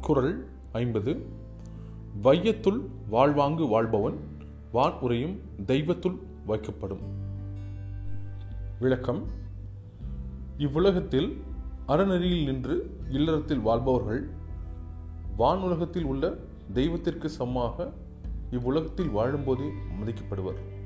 குரல் ஐம்பது. வையத்துள் வாழ்வாங்கு வாழ்பவன் வான் உரையும் தெய்வத்துள் வைக்கப்படும். விளக்கம். இவ்வுலகத்தில் அறநெறியில் நின்று இல்லறத்தில் வாழ்பவர்கள் வான் உலகத்தில் உள்ள தெய்வத்திற்கு சமமாக இவ்வுலகத்தில் வாழும்போதே மதிக்கப்படுவர்.